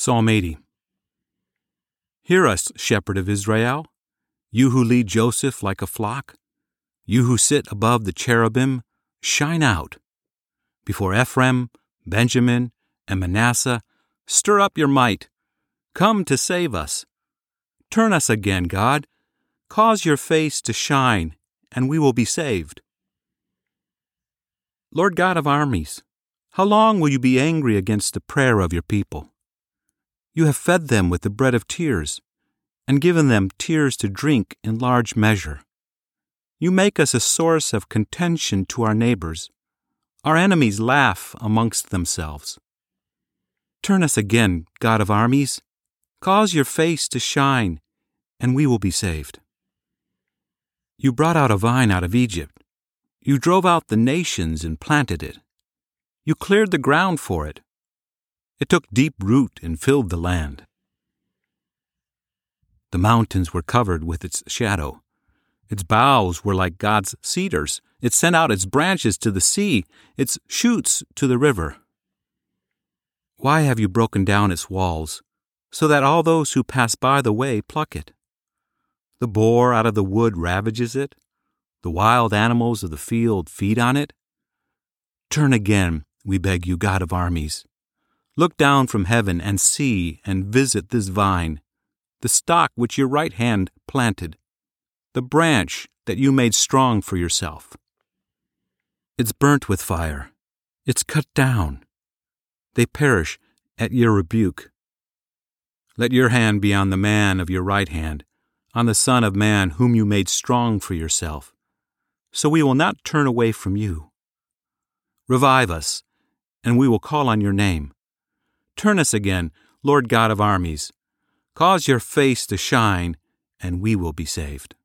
Psalm 80 Hear us, shepherd of Israel, you who lead Joseph like a flock, you who sit above the cherubim, shine out. Before Ephraim, Benjamin, and Manasseh, stir up your might. Come to save us. Turn us again, God. Cause your face to shine, and we will be saved. Lord God of armies, how long will you be angry against the prayer of your people? You have fed them with the bread of tears, and given them tears to drink in large measure. You make us a source of contention to our neighbors. Our enemies laugh amongst themselves. Turn us again, God of armies. Cause your face to shine, and we will be saved. You brought out a vine out of Egypt. You drove out the nations and planted it. You cleared the ground for it. It took deep root and filled the land. The mountains were covered with its shadow. Its boughs were like God's cedars. It sent out its branches to the sea, its shoots to the river. Why have you broken down its walls, so that all those who pass by the way pluck it? The boar out of the wood ravages it. The wild animals of the field feed on it. Turn again, we beg you, God of armies. Look down from heaven and see and visit this vine, the stock which your right hand planted, the branch that you made strong for yourself. It's burnt with fire, it's cut down. They perish at your rebuke. Let your hand be on the man of your right hand, on the Son of Man whom you made strong for yourself, so we will not turn away from you. Revive us, and we will call on your name. Turn us again, Lord God of armies. Cause your face to shine, and we will be saved.